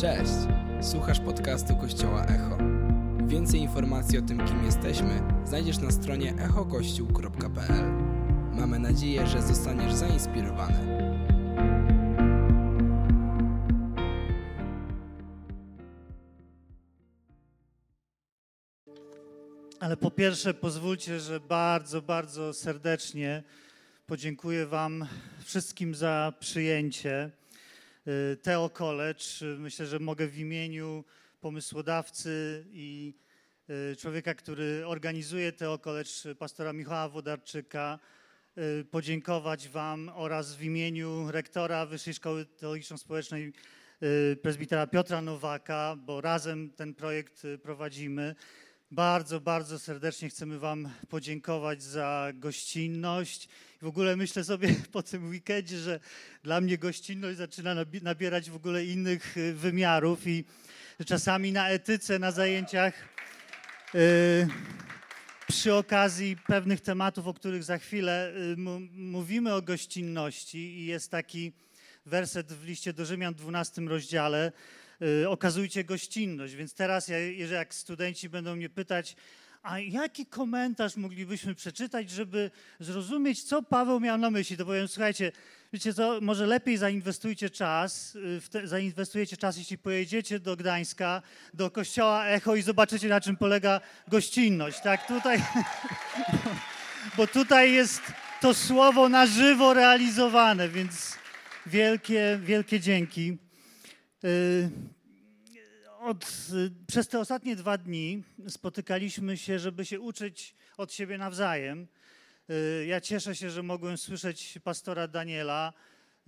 Cześć! Słuchasz podcastu Kościoła Echo. Więcej informacji o tym, kim jesteśmy, znajdziesz na stronie echokościół.pl. Mamy nadzieję, że zostaniesz zainspirowany. Ale po pierwsze, pozwólcie, że bardzo, bardzo serdecznie podziękuję Wam wszystkim za przyjęcie. Y, Teo College. Myślę, że mogę w imieniu pomysłodawcy i y, człowieka, który organizuje Teo College, pastora Michała Wodarczyka, y, podziękować Wam oraz w imieniu rektora Wyższej Szkoły Teologiczno-Społecznej prezbitera Piotra Nowaka, bo razem ten projekt prowadzimy. Bardzo, bardzo serdecznie chcemy Wam podziękować za gościnność. W ogóle myślę sobie po tym weekendzie, że dla mnie gościnność zaczyna nabierać w ogóle innych y, wymiarów i czasami na etyce, na zajęciach yy, przy okazji pewnych tematów, o których za chwilę yy, mówimy o gościnności i jest taki werset w liście do Rzymian w 12 rozdziale, Y, okazujcie gościnność. Więc teraz, jeżeli jak studenci będą mnie pytać, a jaki komentarz moglibyśmy przeczytać, żeby zrozumieć, co Paweł miał na myśli? To powiem, słuchajcie, wiecie co, może lepiej zainwestujcie czas, y, te, zainwestujecie czas, jeśli pojedziecie do Gdańska, do kościoła Echo i zobaczycie, na czym polega gościnność. Tak, tutaj, bo tutaj jest to słowo na żywo realizowane, więc wielkie, wielkie dzięki. Y, od, przez te ostatnie dwa dni spotykaliśmy się, żeby się uczyć od siebie nawzajem. Y, ja cieszę się, że mogłem słyszeć pastora Daniela,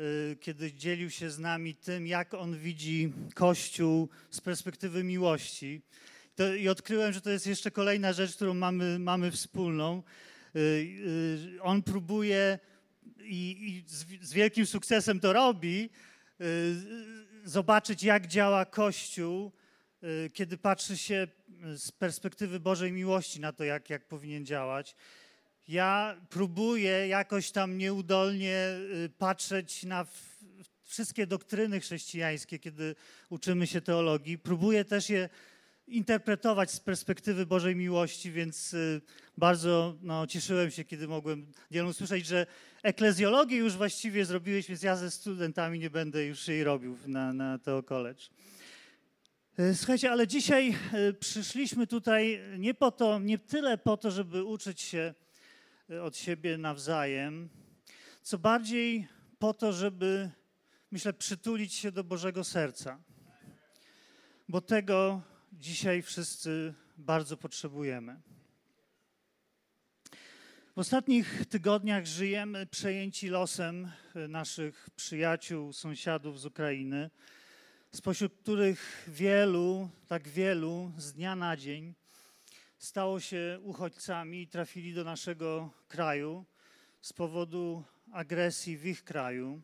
y, kiedy dzielił się z nami tym, jak on widzi Kościół z perspektywy miłości. To, I odkryłem, że to jest jeszcze kolejna rzecz, którą mamy, mamy wspólną. On próbuje i, i z, z wielkim sukcesem to robi zobaczyć, jak działa Kościół, y, kiedy patrzy się z perspektywy Bożej miłości na to, jak, jak powinien działać. Ja próbuję jakoś tam nieudolnie y, patrzeć na wszystkie doktryny chrześcijańskie, kiedy uczymy się teologii. Próbuję też je interpretować z perspektywy Bożej miłości, więc y, bardzo no, cieszyłem się, kiedy mogłem Dianu usłyszeć, że eklezjologię już właściwie zrobiłeś, więc ja ze studentami nie będę już jej robił na, na Teo College. Y, słuchajcie, ale dzisiaj y, przyszliśmy tutaj nie po to, nie tyle po to, żeby uczyć się od siebie nawzajem, co bardziej po to, żeby, myślę, przytulić się do Bożego serca. Bo tego dzisiaj wszyscy bardzo potrzebujemy. W ostatnich tygodniach żyjemy przejęci losem naszych przyjaciół, sąsiadów z Ukrainy, spośród których wielu, tak wielu z dnia na dzień stało się uchodźcami i trafili do naszego kraju z powodu agresji w ich kraju.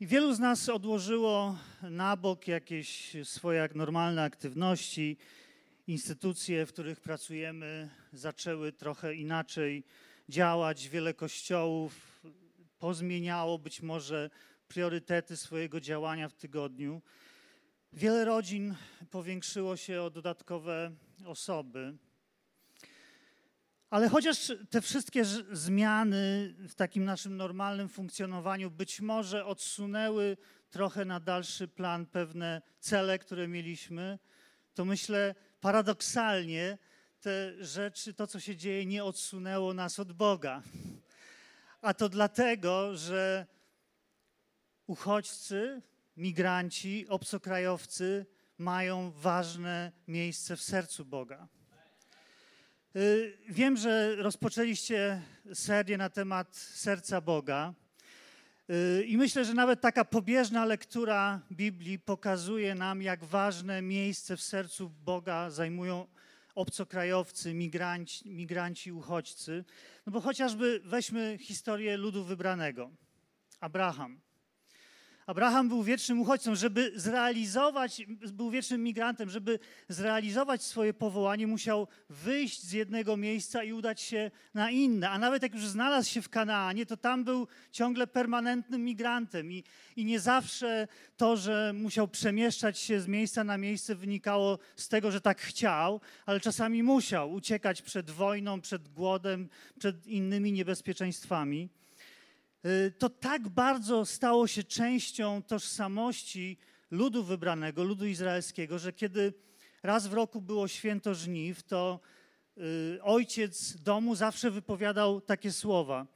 I wielu z nas odłożyło na bok jakieś swoje normalne aktywności. Instytucje, w których pracujemy, zaczęły trochę inaczej działać. Wiele kościołów pozmieniało być może priorytety swojego działania w tygodniu. Wiele rodzin powiększyło się o dodatkowe osoby. Ale chociaż te wszystkie zmiany w takim naszym normalnym funkcjonowaniu być może odsunęły trochę na dalszy plan pewne cele, które mieliśmy, to myślę paradoksalnie te rzeczy, to co się dzieje, nie odsunęło nas od Boga. A to dlatego, że uchodźcy, migranci, obcokrajowcy mają ważne miejsce w sercu Boga. Y, wiem, że rozpoczęliście serię na temat serca Boga. Y, I myślę, że nawet taka pobieżna lektura Biblii pokazuje nam, jak ważne miejsce w sercu Boga zajmują obcokrajowcy, migranci, migranci uchodźcy. No bo chociażby weźmy historię ludu wybranego. Abraham. Abraham był wiecznym uchodźcą, żeby zrealizować, był wiecznym migrantem, żeby zrealizować swoje powołanie, musiał wyjść z jednego miejsca i udać się na inne. A nawet jak już znalazł się w Kanaanie, to tam był ciągle permanentnym migrantem. I, i nie zawsze to, że musiał przemieszczać się z miejsca na miejsce, wynikało z tego, że tak chciał, ale czasami musiał uciekać przed wojną, przed głodem, przed innymi niebezpieczeństwami. Y, to tak bardzo stało się częścią tożsamości ludu wybranego, ludu izraelskiego, że kiedy raz w roku było święto żniw, to y, ojciec domu zawsze wypowiadał takie słowa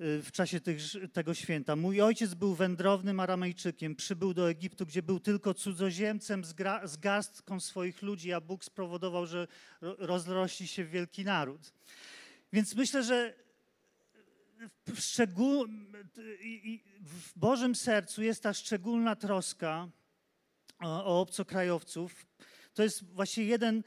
y, w czasie tych, tego święta. Mój ojciec był wędrownym Aramejczykiem, przybył do Egiptu, gdzie był tylko cudzoziemcem z, gra, z garstką swoich ludzi, a Bóg spowodował, że rozrośli się wielki naród. Więc myślę, że w, szczegół, w Bożym sercu jest ta szczególna troska o, o obcokrajowców. To jest właśnie jeden.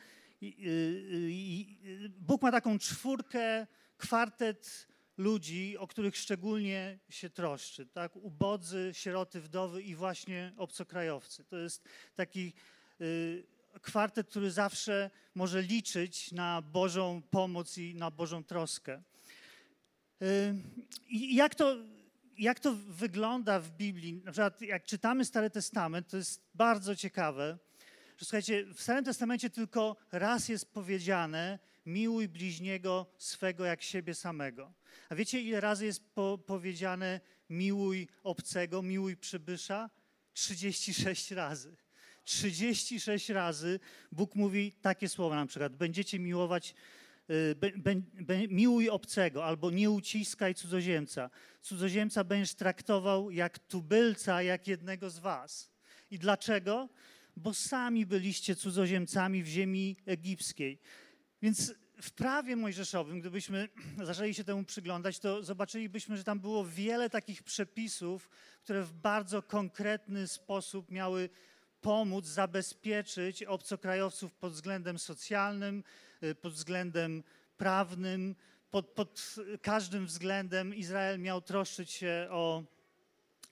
Bóg ma taką czwórkę, kwartet ludzi, o których szczególnie się troszczy. Tak? Ubodzy, sieroty, wdowy i właśnie obcokrajowcy. To jest taki y, kwartet, który zawsze może liczyć na Bożą pomoc i na Bożą troskę. I jak to, jak to wygląda w Biblii? Na przykład jak czytamy Stary Testament, to jest bardzo ciekawe, że słuchajcie, w Starym Testamencie tylko raz jest powiedziane miłuj bliźniego swego jak siebie samego. A wiecie, ile razy jest po, powiedziane miłuj obcego, miłuj przybysza? 36 razy. 36 razy Bóg mówi takie słowa na przykład. Będziecie miłować Y, miłuj obcego albo nie uciskaj cudzoziemca. Cudzoziemca będziesz traktował jak tubylca, jak jednego z was. I dlaczego? Bo sami byliście cudzoziemcami w ziemi egipskiej. Więc w prawie mojżeszowym, gdybyśmy zaczęli się temu przyglądać, to zobaczylibyśmy, że tam było wiele takich przepisów, które w bardzo konkretny sposób miały pomóc zabezpieczyć obcokrajowców pod względem socjalnym, pod względem prawnym, pod, pod każdym względem Izrael miał troszczyć się o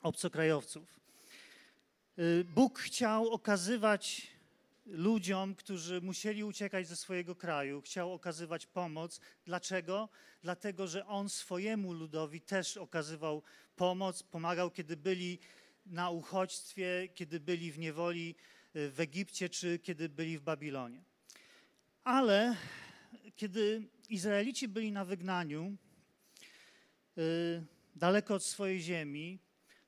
obcokrajowców. Y, Bóg chciał okazywać ludziom, którzy musieli uciekać ze swojego kraju, chciał okazywać pomoc. Dlaczego? Dlatego, że On swojemu ludowi też okazywał pomoc, pomagał, kiedy byli na uchodźstwie, kiedy byli w niewoli y, w Egipcie, czy kiedy byli w Babilonie. Ale kiedy Izraelici byli na wygnaniu, y, daleko od swojej ziemi,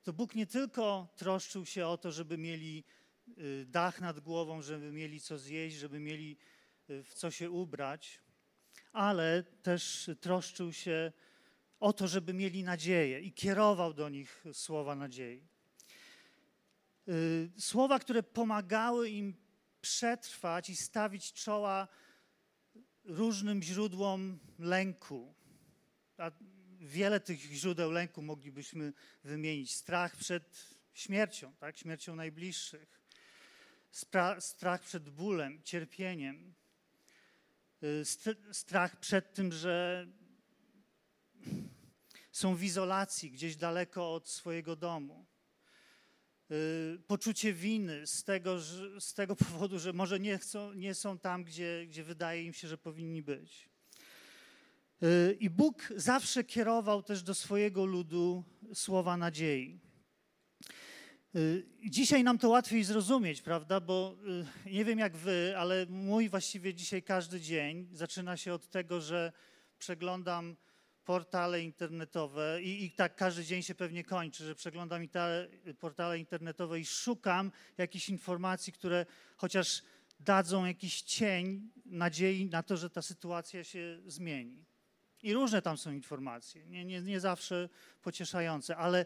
to Bóg nie tylko troszczył się o to, żeby mieli y, dach nad głową, żeby mieli co zjeść, żeby mieli w co się ubrać, ale też troszczył się o to, żeby mieli nadzieję i kierował do nich słowa nadziei. Y, słowa, które pomagały im przetrwać i stawić czoła różnym źródłom lęku. A wiele tych źródeł lęku moglibyśmy wymienić. Strach przed śmiercią, tak? śmiercią najbliższych. strach przed bólem, cierpieniem. Y, strach przed tym, że są w izolacji, gdzieś daleko od swojego domu. Y, poczucie winy z tego, że, z tego powodu, że może nie, chcą, nie są tam, gdzie, gdzie wydaje im się, że powinni być. Y, I Bóg zawsze kierował też do swojego ludu słowa nadziei. Y, dzisiaj nam to łatwiej zrozumieć, prawda? Bo nie wiem jak wy, ale mój właściwie dzisiaj każdy dzień zaczyna się od tego, że przeglądam portale internetowe i, i, tak każdy dzień się pewnie kończy, że przeglądam te portale internetowe i szukam jakichś informacji, które chociaż dadzą jakiś cień nadziei na to, że ta sytuacja się zmieni. I różne tam są informacje, nie, nie, nie zawsze pocieszające, ale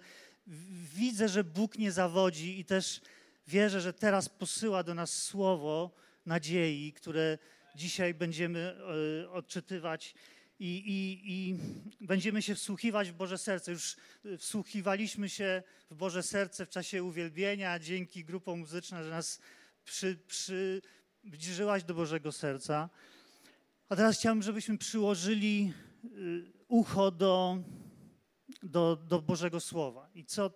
widzę, że Bóg nie zawodzi i też wierzę, że teraz posyła do nas słowo nadziei, które dzisiaj będziemy y, odczytywać i, i, i będziemy się wsłuchiwać w Boże serce. Już y, wsłuchiwaliśmy się w Boże serce w czasie uwielbienia, dzięki grupom muzycznym, że nas przy, przybliżyłaś do Bożego serca. A teraz chciałbym, żebyśmy przyłożyli y, ucho do, do, do Bożego Słowa. I co,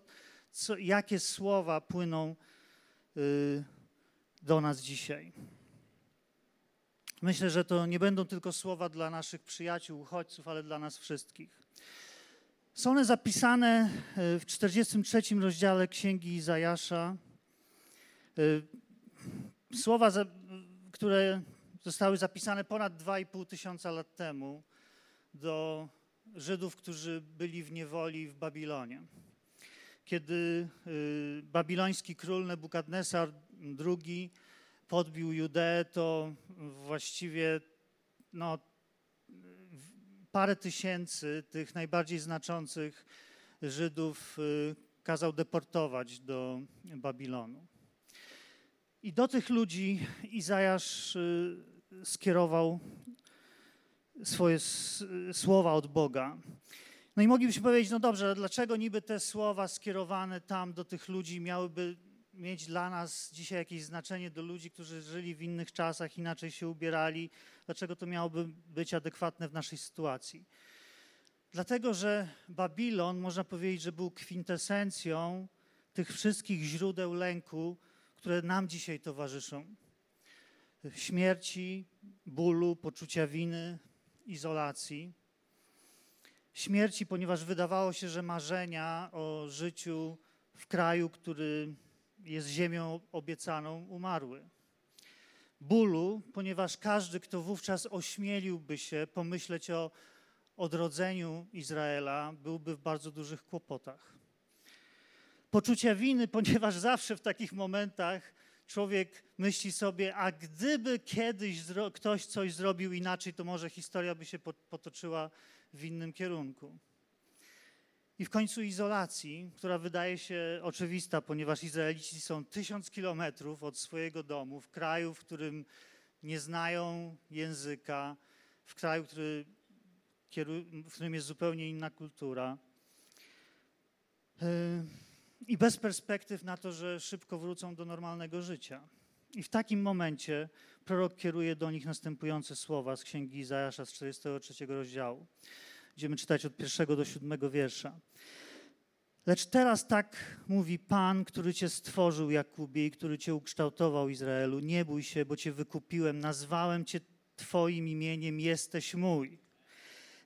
co, jakie słowa płyną y, do nas dzisiaj. Myślę, że to nie będą tylko słowa dla naszych przyjaciół, uchodźców, ale dla nas wszystkich. Są one zapisane y, w 43 rozdziale Księgi Izajasza. Y, słowa, które zostały zapisane ponad 2,5 tysiąca lat temu do Żydów, którzy byli w niewoli w Babilonie. Kiedy y, babiloński król Nebukadnesar II podbił Judeę, to właściwie no, parę tysięcy tych najbardziej znaczących Żydów y, kazał deportować do Babilonu. I do tych ludzi Izajasz y, skierował swoje słowa od Boga. No i moglibyśmy powiedzieć, no dobrze, dlaczego niby te słowa skierowane tam do tych ludzi miałyby mieć dla nas dzisiaj jakieś znaczenie, do ludzi, którzy żyli w innych czasach, inaczej się ubierali? Dlaczego to miałoby być adekwatne w naszej sytuacji? Dlatego, że Babilon, można powiedzieć, że był kwintesencją tych wszystkich źródeł lęku, które nam dzisiaj towarzyszą. Śmierci, bólu, poczucia winy, izolacji. Śmierci, ponieważ wydawało się, że marzenia o życiu w kraju, który jest ziemią obiecaną, umarły. Bólu, ponieważ każdy, kto wówczas ośmieliłby się pomyśleć o odrodzeniu Izraela, byłby w bardzo dużych kłopotach. Poczucia winy, ponieważ zawsze w takich momentach człowiek myśli sobie, a gdyby kiedyś ktoś coś zrobił inaczej, to może historia by się potoczyła w innym kierunku. I w końcu izolacji, która wydaje się oczywista, ponieważ Izraelici są tysiąc kilometrów od swojego domu, w kraju, w którym nie znają języka, w kraju, który, w którym jest zupełnie inna kultura. Yy, i bez perspektyw na to, że szybko wrócą do normalnego życia. I w takim momencie prorok kieruje do nich następujące słowa z księgi Izajasza z 43 rozdziału. Będziemy czytać od pierwszego do siódmego wiersza. Lecz teraz tak mówi Pan, który cię stworzył, Jakubie, i który cię ukształtował, Izraelu. Nie bój się, bo cię wykupiłem, nazwałem cię Twoim imieniem, jesteś mój.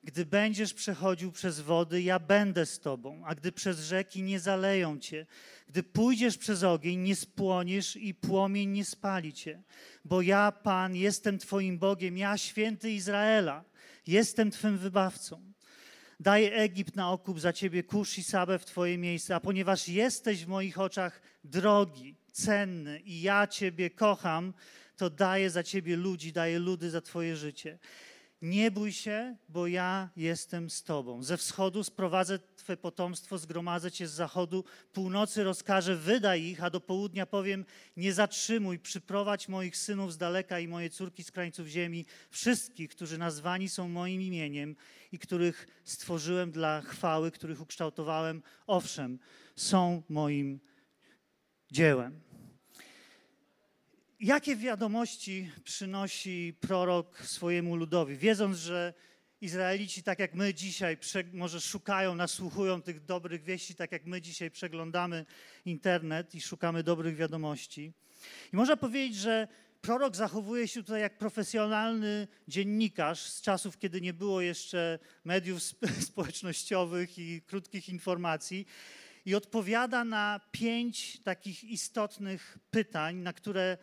Gdy będziesz przechodził przez wody, ja będę z tobą, a gdy przez rzeki nie zaleją cię. Gdy pójdziesz przez ogień, nie spłoniesz i płomień nie spali cię. Bo ja, Pan, jestem twoim Bogiem, ja, święty Izraela, jestem twym wybawcą. Daję Egipt na okup za ciebie, kurz i Sabę w twoje miejsce, a ponieważ jesteś w moich oczach drogi, cenny i ja ciebie kocham, to daję za ciebie ludzi, daję ludy za twoje życie. Nie bój się, bo ja jestem z tobą. Ze wschodu sprowadzę twe potomstwo, zgromadzę cię z zachodu, północy rozkażę, wydaj ich, a do południa powiem, nie zatrzymuj, przyprowadź moich synów z daleka i moje córki z krańców ziemi, wszystkich, którzy nazwani są moim imieniem i których stworzyłem dla chwały, których ukształtowałem, owszem, są moim dziełem. Jakie wiadomości przynosi prorok swojemu ludowi, wiedząc, że Izraelici, tak jak my dzisiaj, może szukają, nasłuchują tych dobrych wieści, tak jak my dzisiaj przeglądamy internet i szukamy dobrych wiadomości. I można powiedzieć, że prorok zachowuje się tutaj jak profesjonalny dziennikarz z czasów, kiedy nie było jeszcze mediów społecznościowych i krótkich informacji. I odpowiada na pięć takich istotnych pytań, na które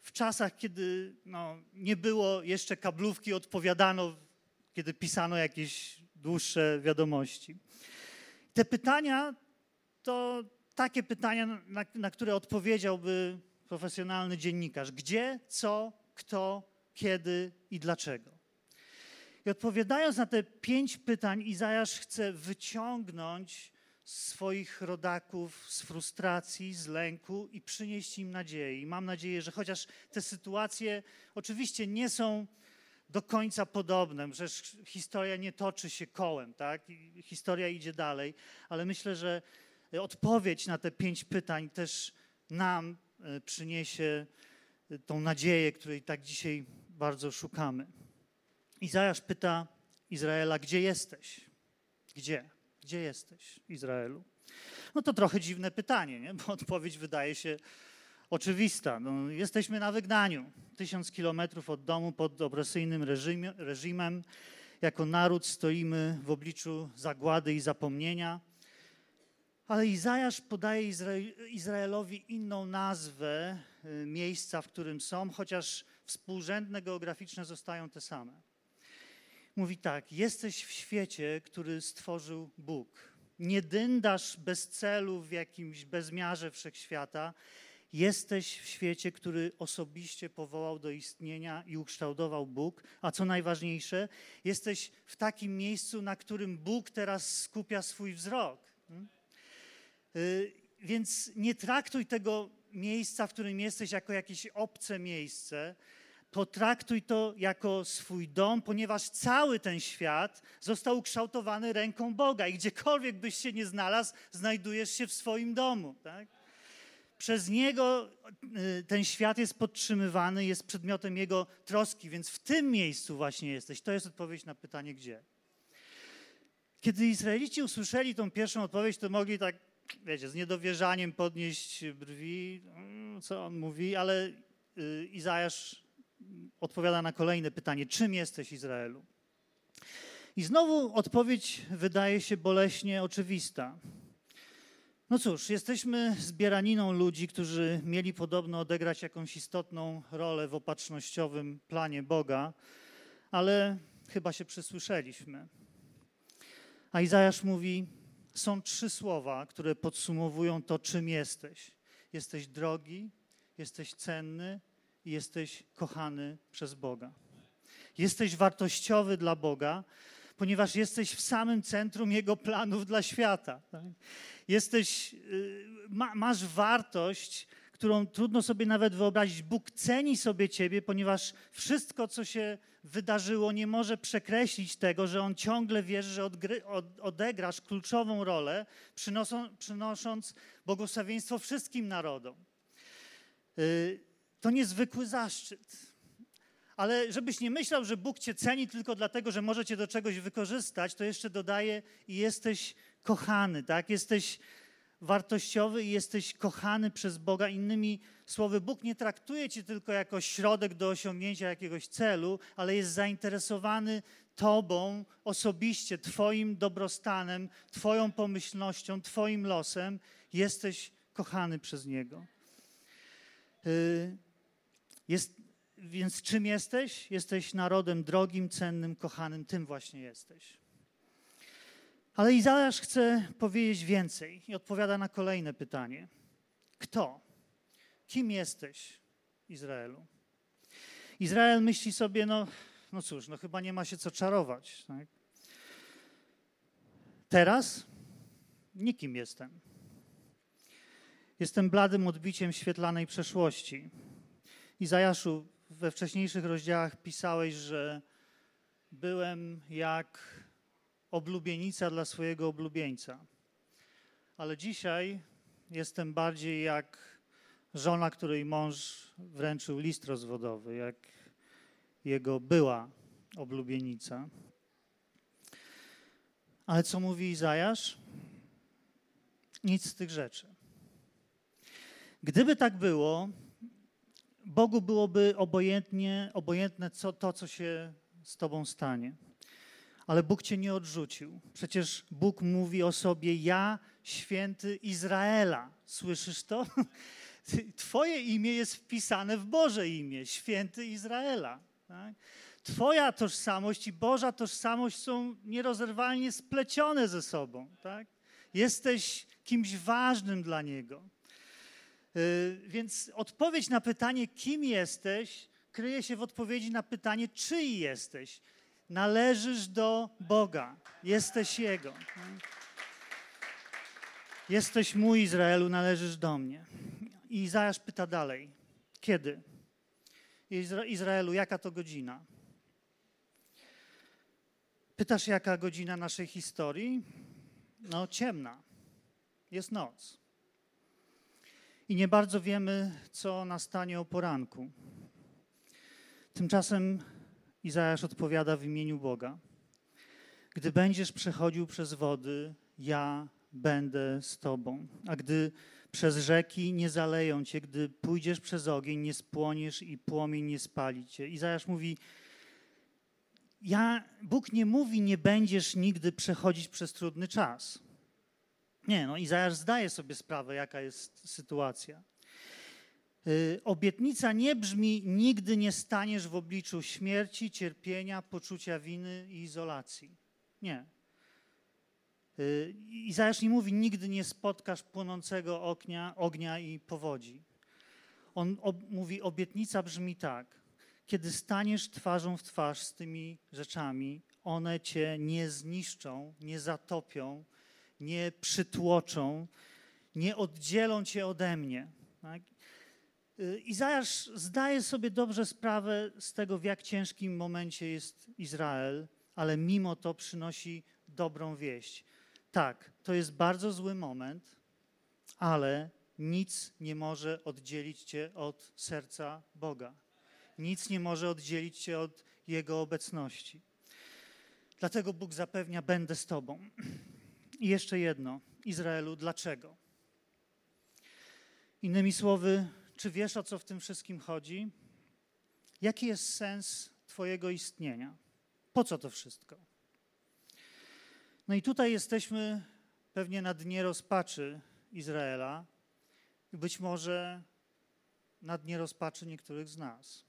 w czasach, kiedy no, nie było jeszcze kablówki, odpowiadano, kiedy pisano jakieś dłuższe wiadomości. Te pytania to takie pytania, na, na które odpowiedziałby profesjonalny dziennikarz. Gdzie, co, kto, kiedy i dlaczego. I odpowiadając na te pięć pytań, Izajasz chce wyciągnąć swoich rodaków z frustracji, z lęku i przynieść im nadzieję. I mam nadzieję, że chociaż te sytuacje oczywiście nie są do końca podobne, przecież historia nie toczy się kołem, tak? historia idzie dalej, ale myślę, że odpowiedź na te pięć pytań też nam e, przyniesie e, tą nadzieję, której tak dzisiaj bardzo szukamy. Izajasz pyta Izraela, gdzie jesteś? Gdzie? Gdzie jesteś, Izraelu? No to trochę dziwne pytanie, nie? bo odpowiedź wydaje się oczywista. No, jesteśmy na wygnaniu, tysiąc kilometrów od domu pod opresyjnym reżimie, reżimem. Jako naród stoimy w obliczu zagłady i zapomnienia. Ale Izajasz podaje Izraelowi inną nazwę y, miejsca, w którym są, chociaż współrzędne geograficzne zostają te same. Mówi tak: Jesteś w świecie, który stworzył Bóg. Nie dyndasz bez celu w jakimś bezmiarze wszechświata. Jesteś w świecie, który osobiście powołał do istnienia i ukształtował Bóg, a co najważniejsze, jesteś w takim miejscu, na którym Bóg teraz skupia swój wzrok. Hmm? Y, więc nie traktuj tego miejsca, w którym jesteś, jako jakieś obce miejsce. Potraktuj to jako swój dom, ponieważ cały ten świat został ukształtowany ręką Boga i gdziekolwiek byś się nie znalazł, znajdujesz się w swoim domu. Tak? Przez Niego y, ten świat jest podtrzymywany, jest przedmiotem Jego troski, więc w tym miejscu właśnie jesteś. To jest odpowiedź na pytanie, gdzie. Kiedy Izraelici usłyszeli tą pierwszą odpowiedź, to mogli tak wiecie, z niedowierzaniem podnieść brwi, mm, co on mówi, ale y, Izajasz odpowiada na kolejne pytanie: czym jesteś Izraelu? I znowu odpowiedź wydaje się boleśnie oczywista. No cóż, jesteśmy zbieraniną ludzi, którzy mieli podobno odegrać jakąś istotną rolę w opatrznościowym planie Boga, ale chyba się przysłyszeliśmy. A Izajasz mówi: są trzy słowa, które podsumowują to, czym jesteś. Jesteś drogi, jesteś cenny jesteś kochany przez Boga. Jesteś wartościowy dla Boga, ponieważ jesteś w samym centrum Jego planów dla świata. Tak? Jesteś, y, ma, masz wartość, którą trudno sobie nawet wyobrazić. Bóg ceni sobie ciebie, ponieważ wszystko, co się wydarzyło, nie może przekreślić tego, że On ciągle wierzy, że odgry, od, odegrasz kluczową rolę, przynosą, przynosząc błogosławieństwo wszystkim narodom. Yy, to niezwykły zaszczyt. Ale żebyś nie myślał, że Bóg cię ceni tylko dlatego, że może cię do czegoś wykorzystać, to jeszcze dodaje i jesteś kochany, tak? Jesteś wartościowy i jesteś kochany przez Boga. Innymi słowy, Bóg nie traktuje cię tylko jako środek do osiągnięcia jakiegoś celu, ale jest zainteresowany Tobą osobiście, Twoim dobrostanem, Twoją pomyślnością, Twoim losem. Jesteś kochany przez Niego. Y, jest, więc czym jesteś? Jesteś narodem drogim, cennym, kochanym. Tym właśnie jesteś. Ale Izajasz chce powiedzieć więcej i odpowiada na kolejne pytanie. Kto? Kim jesteś, Izraelu? Izrael myśli sobie, no, no cóż, no chyba nie ma się co czarować. Tak? Teraz nikim jestem. Jestem bladym odbiciem świetlanej przeszłości. Izajaszu, we wcześniejszych rozdziałach pisałeś, że byłem jak oblubienica dla swojego oblubieńca. Ale dzisiaj jestem bardziej jak żona, której mąż wręczył list rozwodowy, jak jego była oblubienica. Ale co mówi Izajasz? Nic z tych rzeczy. Gdyby tak było, Bogu byłoby obojętnie, obojętne co, to, co się z Tobą stanie ale Bóg cię nie odrzucił. Przecież Bóg mówi o sobie: Ja, święty Izraela. Słyszysz to? Twoje imię jest wpisane w Boże imię, święty Izraela. Tak? Twoja tożsamość i Boża tożsamość są nierozerwalnie splecione ze sobą. Tak? Jesteś kimś ważnym dla Niego. Yy, więc odpowiedź na pytanie, kim jesteś, kryje się w odpowiedzi na pytanie, czyj jesteś. Należysz do Boga. Jesteś Jego. Jesteś mój Izraelu, należysz do mnie. I Izajasz pyta dalej. Kiedy? Izra Izraelu, jaka to godzina? Pytasz, jaka godzina naszej historii? No, ciemna. Jest noc. I nie bardzo wiemy, co nastanie o poranku. Tymczasem Izajasz odpowiada w imieniu Boga. Gdy będziesz przechodził przez wody, ja będę z tobą. A gdy przez rzeki nie zaleją cię, gdy pójdziesz przez ogień, nie spłoniesz i płomień nie spali cię. Izajasz mówi, ja, Bóg nie mówi, nie będziesz nigdy przechodzić przez trudny czas. Nie, no Izajasz zdaje sobie sprawę, jaka jest sytuacja. Y, obietnica nie brzmi, nigdy nie staniesz w obliczu śmierci, cierpienia, poczucia winy i izolacji. Nie. Y, Izajasz nie mówi, nigdy nie spotkasz płonącego ognia, ognia i powodzi. On ob, mówi, obietnica brzmi tak. Kiedy staniesz twarzą w twarz z tymi rzeczami, one cię nie zniszczą, nie zatopią, nie przytłoczą, nie oddzielą cię ode mnie. Tak? Y, Izajasz zdaje sobie dobrze sprawę z tego, w jak ciężkim momencie jest Izrael, ale mimo to przynosi dobrą wieść. Tak, to jest bardzo zły moment, ale nic nie może oddzielić cię od serca Boga. Nic nie może oddzielić cię od Jego obecności. Dlatego Bóg zapewnia: Będę z Tobą. I jeszcze jedno, Izraelu, dlaczego? Innymi słowy, czy wiesz o co w tym wszystkim chodzi? Jaki jest sens Twojego istnienia? Po co to wszystko? No i tutaj jesteśmy pewnie na dnie rozpaczy Izraela i być może na dnie rozpaczy niektórych z nas.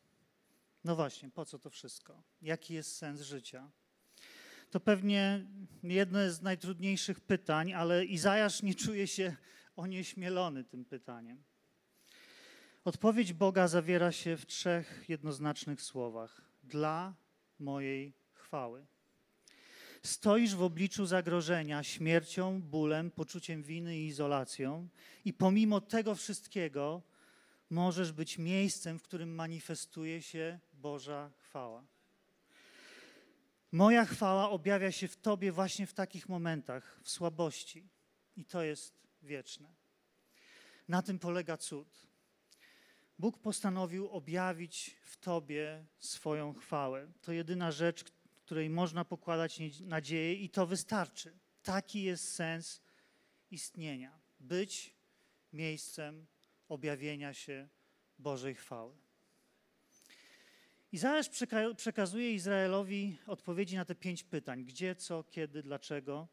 No właśnie, po co to wszystko? Jaki jest sens życia? To pewnie jedno z najtrudniejszych pytań, ale Izajasz nie czuje się onieśmielony tym pytaniem. Odpowiedź Boga zawiera się w trzech jednoznacznych słowach: dla mojej chwały. Stoisz w obliczu zagrożenia śmiercią, bólem, poczuciem winy i izolacją, i pomimo tego wszystkiego możesz być miejscem, w którym manifestuje się Boża chwała. Moja chwała objawia się w Tobie właśnie w takich momentach, w słabości, i to jest wieczne. Na tym polega cud. Bóg postanowił objawić w Tobie swoją chwałę. To jedyna rzecz, której można pokładać nadzieję, i to wystarczy. Taki jest sens istnienia być miejscem objawienia się Bożej chwały. Izajasz przekazuje Izraelowi odpowiedzi na te pięć pytań: gdzie, co, kiedy, dlaczego,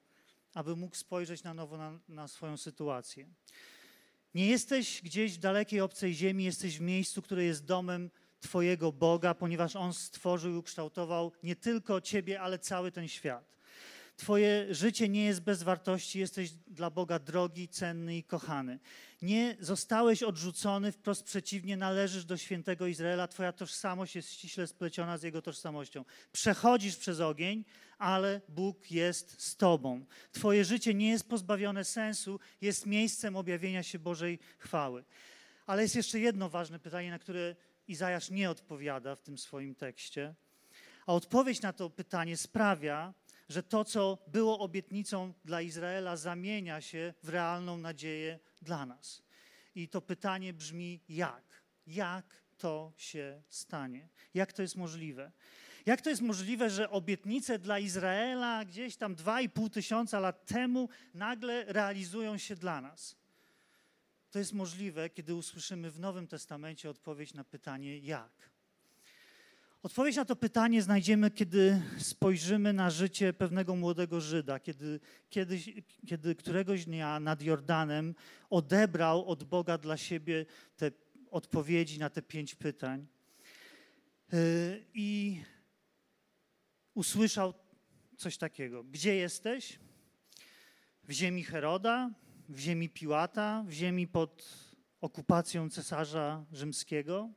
aby mógł spojrzeć na nowo na, na swoją sytuację. Nie jesteś gdzieś w dalekiej obcej ziemi, jesteś w miejscu, które jest domem Twojego Boga, ponieważ On stworzył i ukształtował nie tylko Ciebie, ale cały ten świat. Twoje życie nie jest bez wartości, jesteś dla Boga drogi, cenny i kochany. Nie zostałeś odrzucony, wprost przeciwnie, należysz do świętego Izraela. Twoja tożsamość jest ściśle spleciona z jego tożsamością. Przechodzisz przez ogień, ale Bóg jest z Tobą. Twoje życie nie jest pozbawione sensu, jest miejscem objawienia się Bożej chwały. Ale jest jeszcze jedno ważne pytanie, na które Izajasz nie odpowiada w tym swoim tekście. A odpowiedź na to pytanie sprawia, że to, co było obietnicą dla Izraela, zamienia się w realną nadzieję dla nas. I to pytanie brzmi: jak? Jak to się stanie? Jak to jest możliwe? Jak to jest możliwe, że obietnice dla Izraela gdzieś tam 2,5 tysiąca lat temu nagle realizują się dla nas? To jest możliwe, kiedy usłyszymy w Nowym Testamencie odpowiedź na pytanie jak. Odpowiedź na to pytanie znajdziemy, kiedy spojrzymy na życie pewnego młodego Żyda, kiedy, kiedy, kiedy któregoś dnia nad Jordanem odebrał od Boga dla siebie te odpowiedzi na te pięć pytań. Yy, I usłyszał coś takiego. Gdzie jesteś? W ziemi Heroda, w ziemi Piłata, w ziemi pod okupacją cesarza rzymskiego?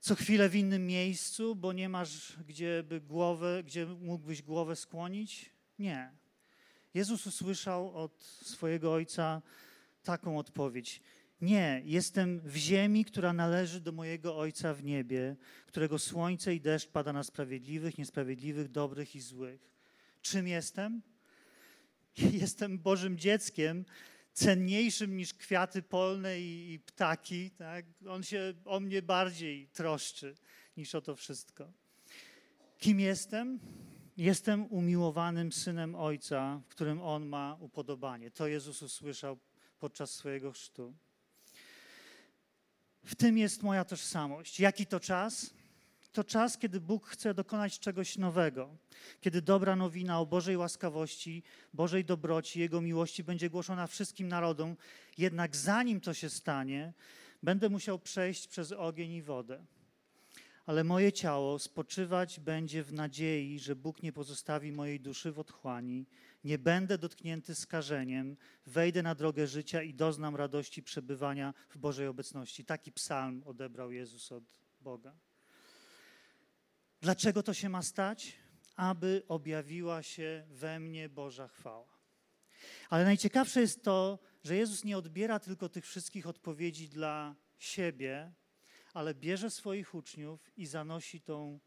Co chwilę w innym miejscu, bo nie masz gdzie, by głowę, gdzie mógłbyś głowę skłonić? Nie. Jezus usłyszał od swojego Ojca taką odpowiedź. Nie, jestem w ziemi, która należy do mojego Ojca w niebie, którego słońce i deszcz pada na sprawiedliwych, niesprawiedliwych, dobrych i złych. Czym jestem? Jestem Bożym dzieckiem, cenniejszym niż kwiaty polne i, i ptaki. Tak? On się o mnie bardziej troszczy niż o to wszystko. Kim jestem? Jestem umiłowanym synem Ojca, w którym On ma upodobanie. To Jezus usłyszał podczas swojego chrztu. W tym jest moja tożsamość. Jaki to czas? To czas, kiedy Bóg chce dokonać czegoś nowego, kiedy dobra nowina o Bożej łaskawości, Bożej dobroci, Jego miłości będzie głoszona wszystkim narodom. Jednak zanim to się stanie, będę musiał przejść przez ogień i wodę ale moje ciało spoczywać będzie w nadziei, że Bóg nie pozostawi mojej duszy w otchłani, nie będę dotknięty skażeniem, wejdę na drogę życia i doznam radości przebywania w Bożej obecności. Taki psalm odebrał Jezus od Boga. Dlaczego to się ma stać? Aby objawiła się we mnie Boża chwała. Ale najciekawsze jest to, że Jezus nie odbiera tylko tych wszystkich odpowiedzi dla siebie, ale bierze swoich uczniów i zanosi tą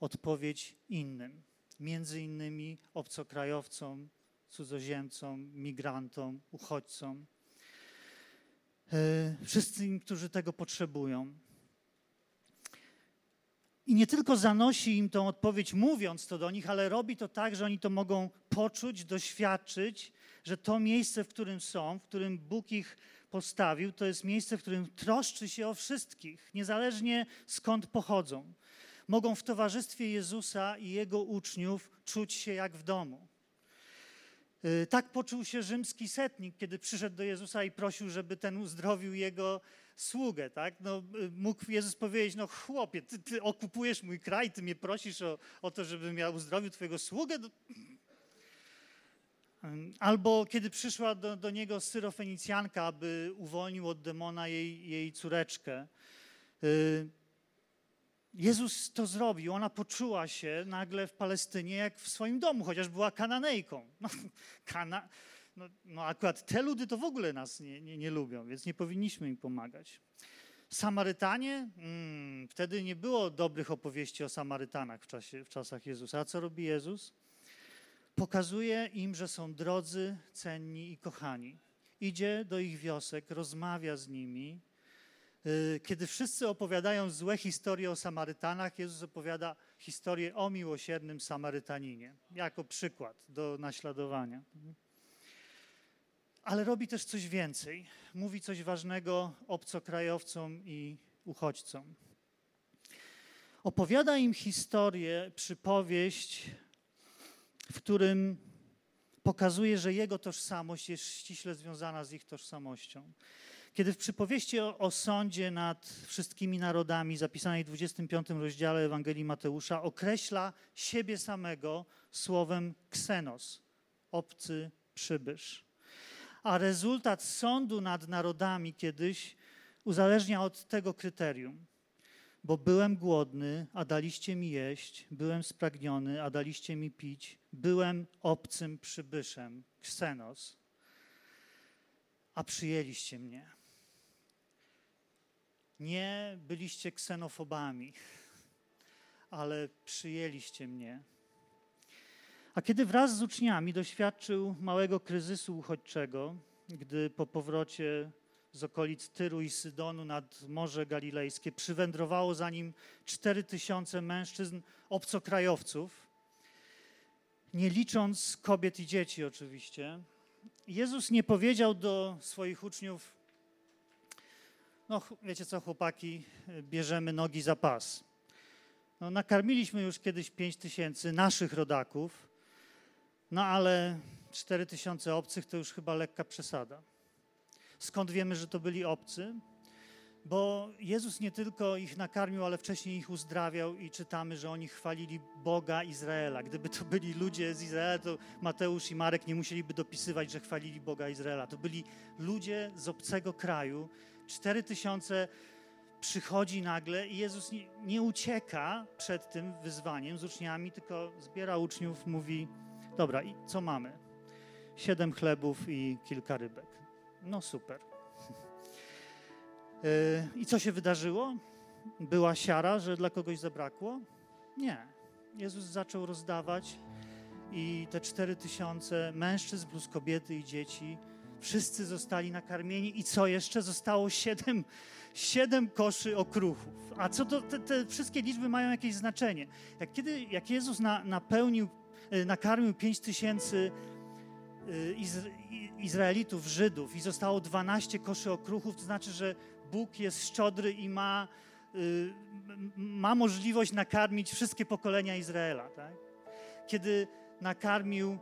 odpowiedź innym, między innymi obcokrajowcom, cudzoziemcom, migrantom, uchodźcom, e, wszystkim, którzy tego potrzebują. I nie tylko zanosi im tą odpowiedź, mówiąc to do nich, ale robi to tak, że oni to mogą poczuć, doświadczyć, że to miejsce, w którym są, w którym Bóg ich postawił, to jest miejsce, w którym troszczy się o wszystkich, niezależnie skąd pochodzą. Mogą w towarzystwie Jezusa i Jego uczniów czuć się jak w domu. Y, tak poczuł się rzymski setnik, kiedy przyszedł do Jezusa i prosił, żeby ten uzdrowił jego sługę. Tak? No, mógł Jezus powiedzieć, no chłopie, ty, ty okupujesz mój kraj, ty mnie prosisz o, o to, żebym ja uzdrowił twojego sługę? No, Albo kiedy przyszła do, do niego syrofenicjanka, aby uwolnił od demona jej, jej córeczkę. Y, Jezus to zrobił. Ona poczuła się nagle w Palestynie jak w swoim domu, chociaż była Kananejką. No, kana, no, no akurat te ludy to w ogóle nas nie, nie, nie lubią, więc nie powinniśmy im pomagać. Samarytanie? Hmm, wtedy nie było dobrych opowieści o Samarytanach w, czasie, w czasach Jezusa. A co robi Jezus? Pokazuje im, że są drodzy, cenni i kochani. Idzie do ich wiosek, rozmawia z nimi. Y, kiedy wszyscy opowiadają złe historie o Samarytanach, Jezus opowiada historię o miłosiernym Samarytaninie, jako przykład do naśladowania. Ale robi też coś więcej. Mówi coś ważnego obcokrajowcom i uchodźcom. Opowiada im historię, przypowieść w którym pokazuje, że jego tożsamość jest ściśle związana z ich tożsamością. Kiedy w przypowieści o, o, sądzie nad wszystkimi narodami, zapisanej w 25 rozdziale Ewangelii Mateusza, określa siebie samego słowem ksenos, obcy przybysz. A rezultat sądu nad narodami kiedyś uzależnia od tego kryterium bo byłem głodny, a daliście mi jeść, byłem spragniony, a daliście mi pić, byłem obcym przybyszem, ksenos, a przyjęliście mnie. Nie byliście ksenofobami, ale przyjęliście mnie. A kiedy wraz z uczniami doświadczył małego kryzysu uchodźczego, gdy po powrocie z okolic Tyru i Sydonu nad Morze Galilejskie. Przywędrowało za nim cztery tysiące mężczyzn, obcokrajowców, nie licząc kobiet i dzieci oczywiście. Jezus nie powiedział do swoich uczniów, no wiecie co chłopaki, bierzemy nogi za pas. No, nakarmiliśmy już kiedyś pięć tysięcy naszych rodaków, no ale cztery tysiące obcych to już chyba lekka przesada. Skąd wiemy, że to byli obcy? Bo Jezus nie tylko ich nakarmił, ale wcześniej ich uzdrawiał i czytamy, że oni chwalili Boga Izraela. Gdyby to byli ludzie z Izraela, to Mateusz i Marek nie musieliby dopisywać, że chwalili Boga Izraela. To byli ludzie z obcego kraju. Cztery tysiące przychodzi nagle i Jezus nie, nie ucieka przed tym wyzwaniem z uczniami, tylko zbiera uczniów, mówi: Dobra, i co mamy? Siedem chlebów i kilka rybek. No super. E, I co się wydarzyło? Była siara, że dla kogoś zabrakło? Nie. Jezus zaczął rozdawać i te cztery tysiące mężczyzn plus kobiety i dzieci, wszyscy zostali nakarmieni i co jeszcze? Zostało siedem, siedem koszy okruchów. A co to, te, te wszystkie liczby mają jakieś znaczenie. Jak, kiedy, jak Jezus na, napełnił y, nakarmił 5 tysięcy y, Izraelitów, Żydów i zostało 12 koszy okruchów, to znaczy, że Bóg jest szczodry i ma, y, ma możliwość nakarmić wszystkie pokolenia Izraela. Tak? Kiedy nakarmił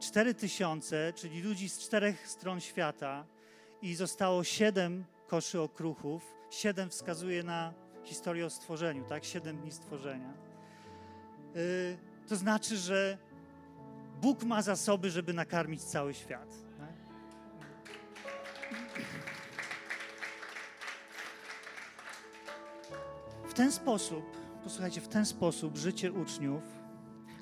4 tysiące, czyli ludzi z czterech stron świata i zostało 7 koszy okruchów, 7 wskazuje na historię o stworzeniu, tak? 7 dni stworzenia. To znaczy, że Bóg ma zasoby, żeby nakarmić cały świat. W ten sposób, posłuchajcie, w ten sposób życie uczniów,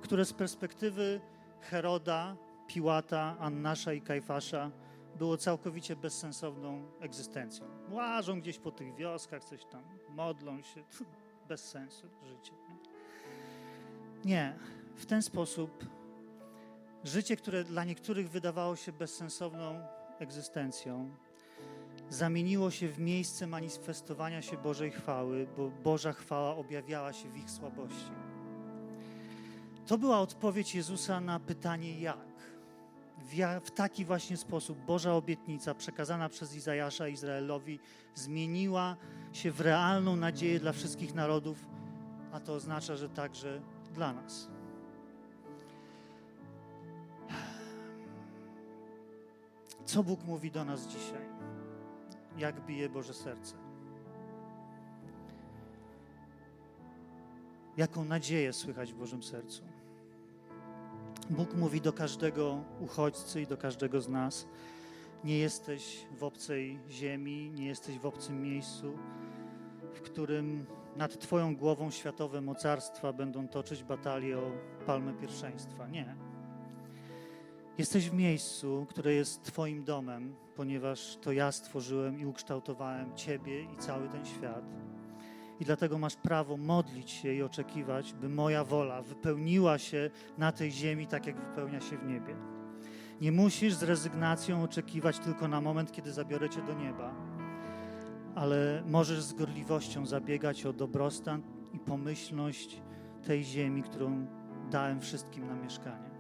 które z perspektywy Heroda, Piłata, Annasza i Kajfasza było całkowicie bezsensowną egzystencją. Łażą gdzieś po tych wioskach, coś tam, modlą się. Bez sensu życie. Nie. W ten sposób Życie, które dla niektórych wydawało się bezsensowną egzystencją, zamieniło się w miejsce manifestowania się Bożej chwały, bo Boża chwała objawiała się w ich słabości. To była odpowiedź Jezusa na pytanie jak. W, taki właśnie sposób Boża obietnica przekazana przez Izajasza Izraelowi zmieniła się w realną nadzieję dla wszystkich narodów, a to oznacza, że także dla nas. Co Bóg mówi do nas dzisiaj? Jak bije Boże serce? Jaką nadzieję słychać w Bożym sercu? Bóg mówi do każdego uchodźcy i do każdego z nas: Nie jesteś w obcej ziemi, nie jesteś w obcym miejscu, w którym nad Twoją głową światowe mocarstwa będą toczyć batalię o palmę pierwszeństwa. Nie. Jesteś w miejscu, które jest Twoim domem, ponieważ to ja stworzyłem i ukształtowałem Ciebie i cały ten świat. I dlatego masz prawo modlić się i oczekiwać, by moja wola wypełniła się na tej ziemi tak, jak wypełnia się w niebie. Nie musisz z rezygnacją oczekiwać tylko na moment, kiedy zabiorę Cię do nieba, ale możesz z gorliwością zabiegać o dobrostan i pomyślność tej ziemi, którą dałem wszystkim na mieszkanie.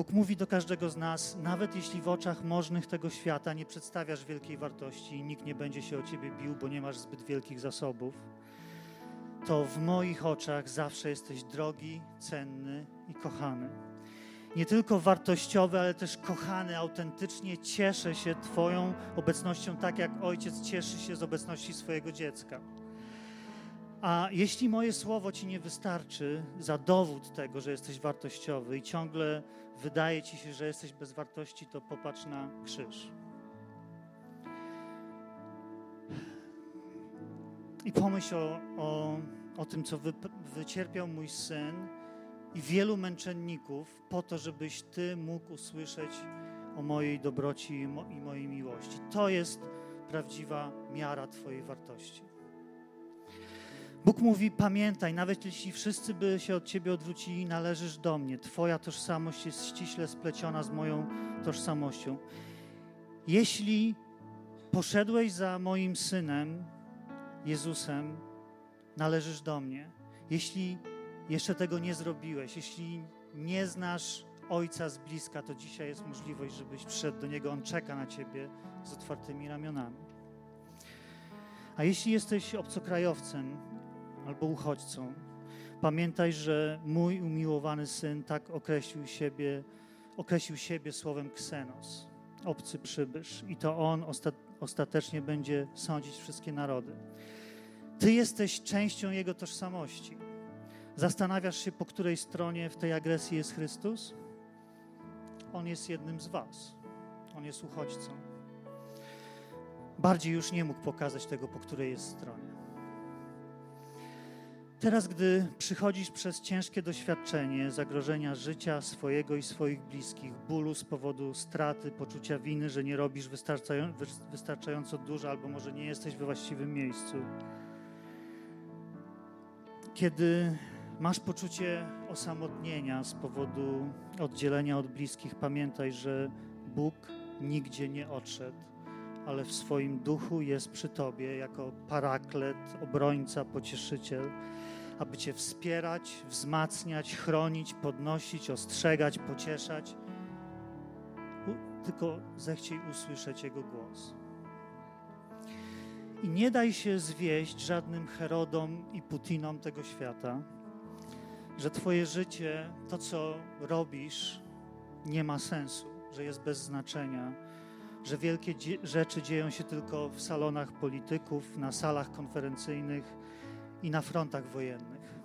Bóg mówi do każdego z nas, nawet jeśli w oczach możnych tego świata nie przedstawiasz wielkiej wartości i nikt nie będzie się o ciebie bił, bo nie masz zbyt wielkich zasobów, to w moich oczach zawsze jesteś drogi, cenny i kochany. Nie tylko wartościowy, ale też kochany, autentycznie cieszę się Twoją obecnością, tak jak ojciec cieszy się z obecności swojego dziecka. A jeśli moje słowo Ci nie wystarczy za dowód tego, że jesteś wartościowy i ciągle wydaje Ci się, że jesteś bez wartości, to popatrz na krzyż. I pomyśl o, o, o tym, co wy, wycierpiał mój syn i wielu męczenników po to, żebyś Ty mógł usłyszeć o mojej dobroci i, mo, i mojej miłości. To jest prawdziwa miara Twojej wartości. Bóg mówi: Pamiętaj, nawet jeśli wszyscy by się od ciebie odwrócili, należysz do mnie. Twoja tożsamość jest ściśle spleciona z moją tożsamością. Jeśli poszedłeś za moim synem, Jezusem, należysz do mnie. Jeśli jeszcze tego nie zrobiłeś, jeśli nie znasz Ojca z bliska, to dzisiaj jest możliwość, żebyś przyszedł do Niego. On czeka na ciebie z otwartymi ramionami. A jeśli jesteś obcokrajowcem, albo uchodźcą. Pamiętaj, że mój umiłowany syn tak określił siebie, określił siebie słowem ksenos, obcy przybysz, i to on ostatecznie będzie sądzić wszystkie narody. Ty jesteś częścią jego tożsamości. Zastanawiasz się, po której stronie w tej agresji jest Chrystus? On jest jednym z Was. On jest uchodźcą. Bardziej już nie mógł pokazać tego, po której jest stronie. Teraz, gdy przychodzisz przez ciężkie doświadczenie, zagrożenia życia swojego i swoich bliskich, bólu z powodu straty, poczucia winy, że nie robisz wystarczająco dużo albo może nie jesteś we właściwym miejscu, kiedy masz poczucie osamotnienia z powodu oddzielenia od bliskich, pamiętaj, że Bóg nigdzie nie odszedł, ale w swoim duchu jest przy tobie jako paraklet, obrońca, pocieszyciel aby Cię wspierać, wzmacniać, chronić, podnosić, ostrzegać, pocieszać. U, tylko zechciej usłyszeć Jego głos. I nie daj się zwieść żadnym Herodom i Putinom tego świata, że Twoje życie, to co robisz, nie ma sensu, że jest bez znaczenia, że wielkie rzeczy dzieją się tylko w salonach polityków, na salach konferencyjnych i na frontach wojennych.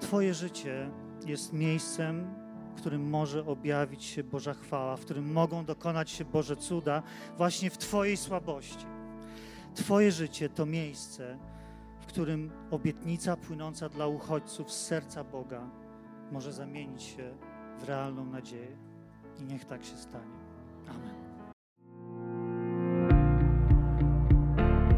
Twoje życie jest miejscem, w którym może objawić się Boża chwała, w którym mogą dokonać się Boże cuda właśnie w Twojej słabości. Twoje życie to miejsce, w którym obietnica płynąca dla uchodźców z serca Boga może zamienić się w realną nadzieję. I niech tak się stanie. Amen.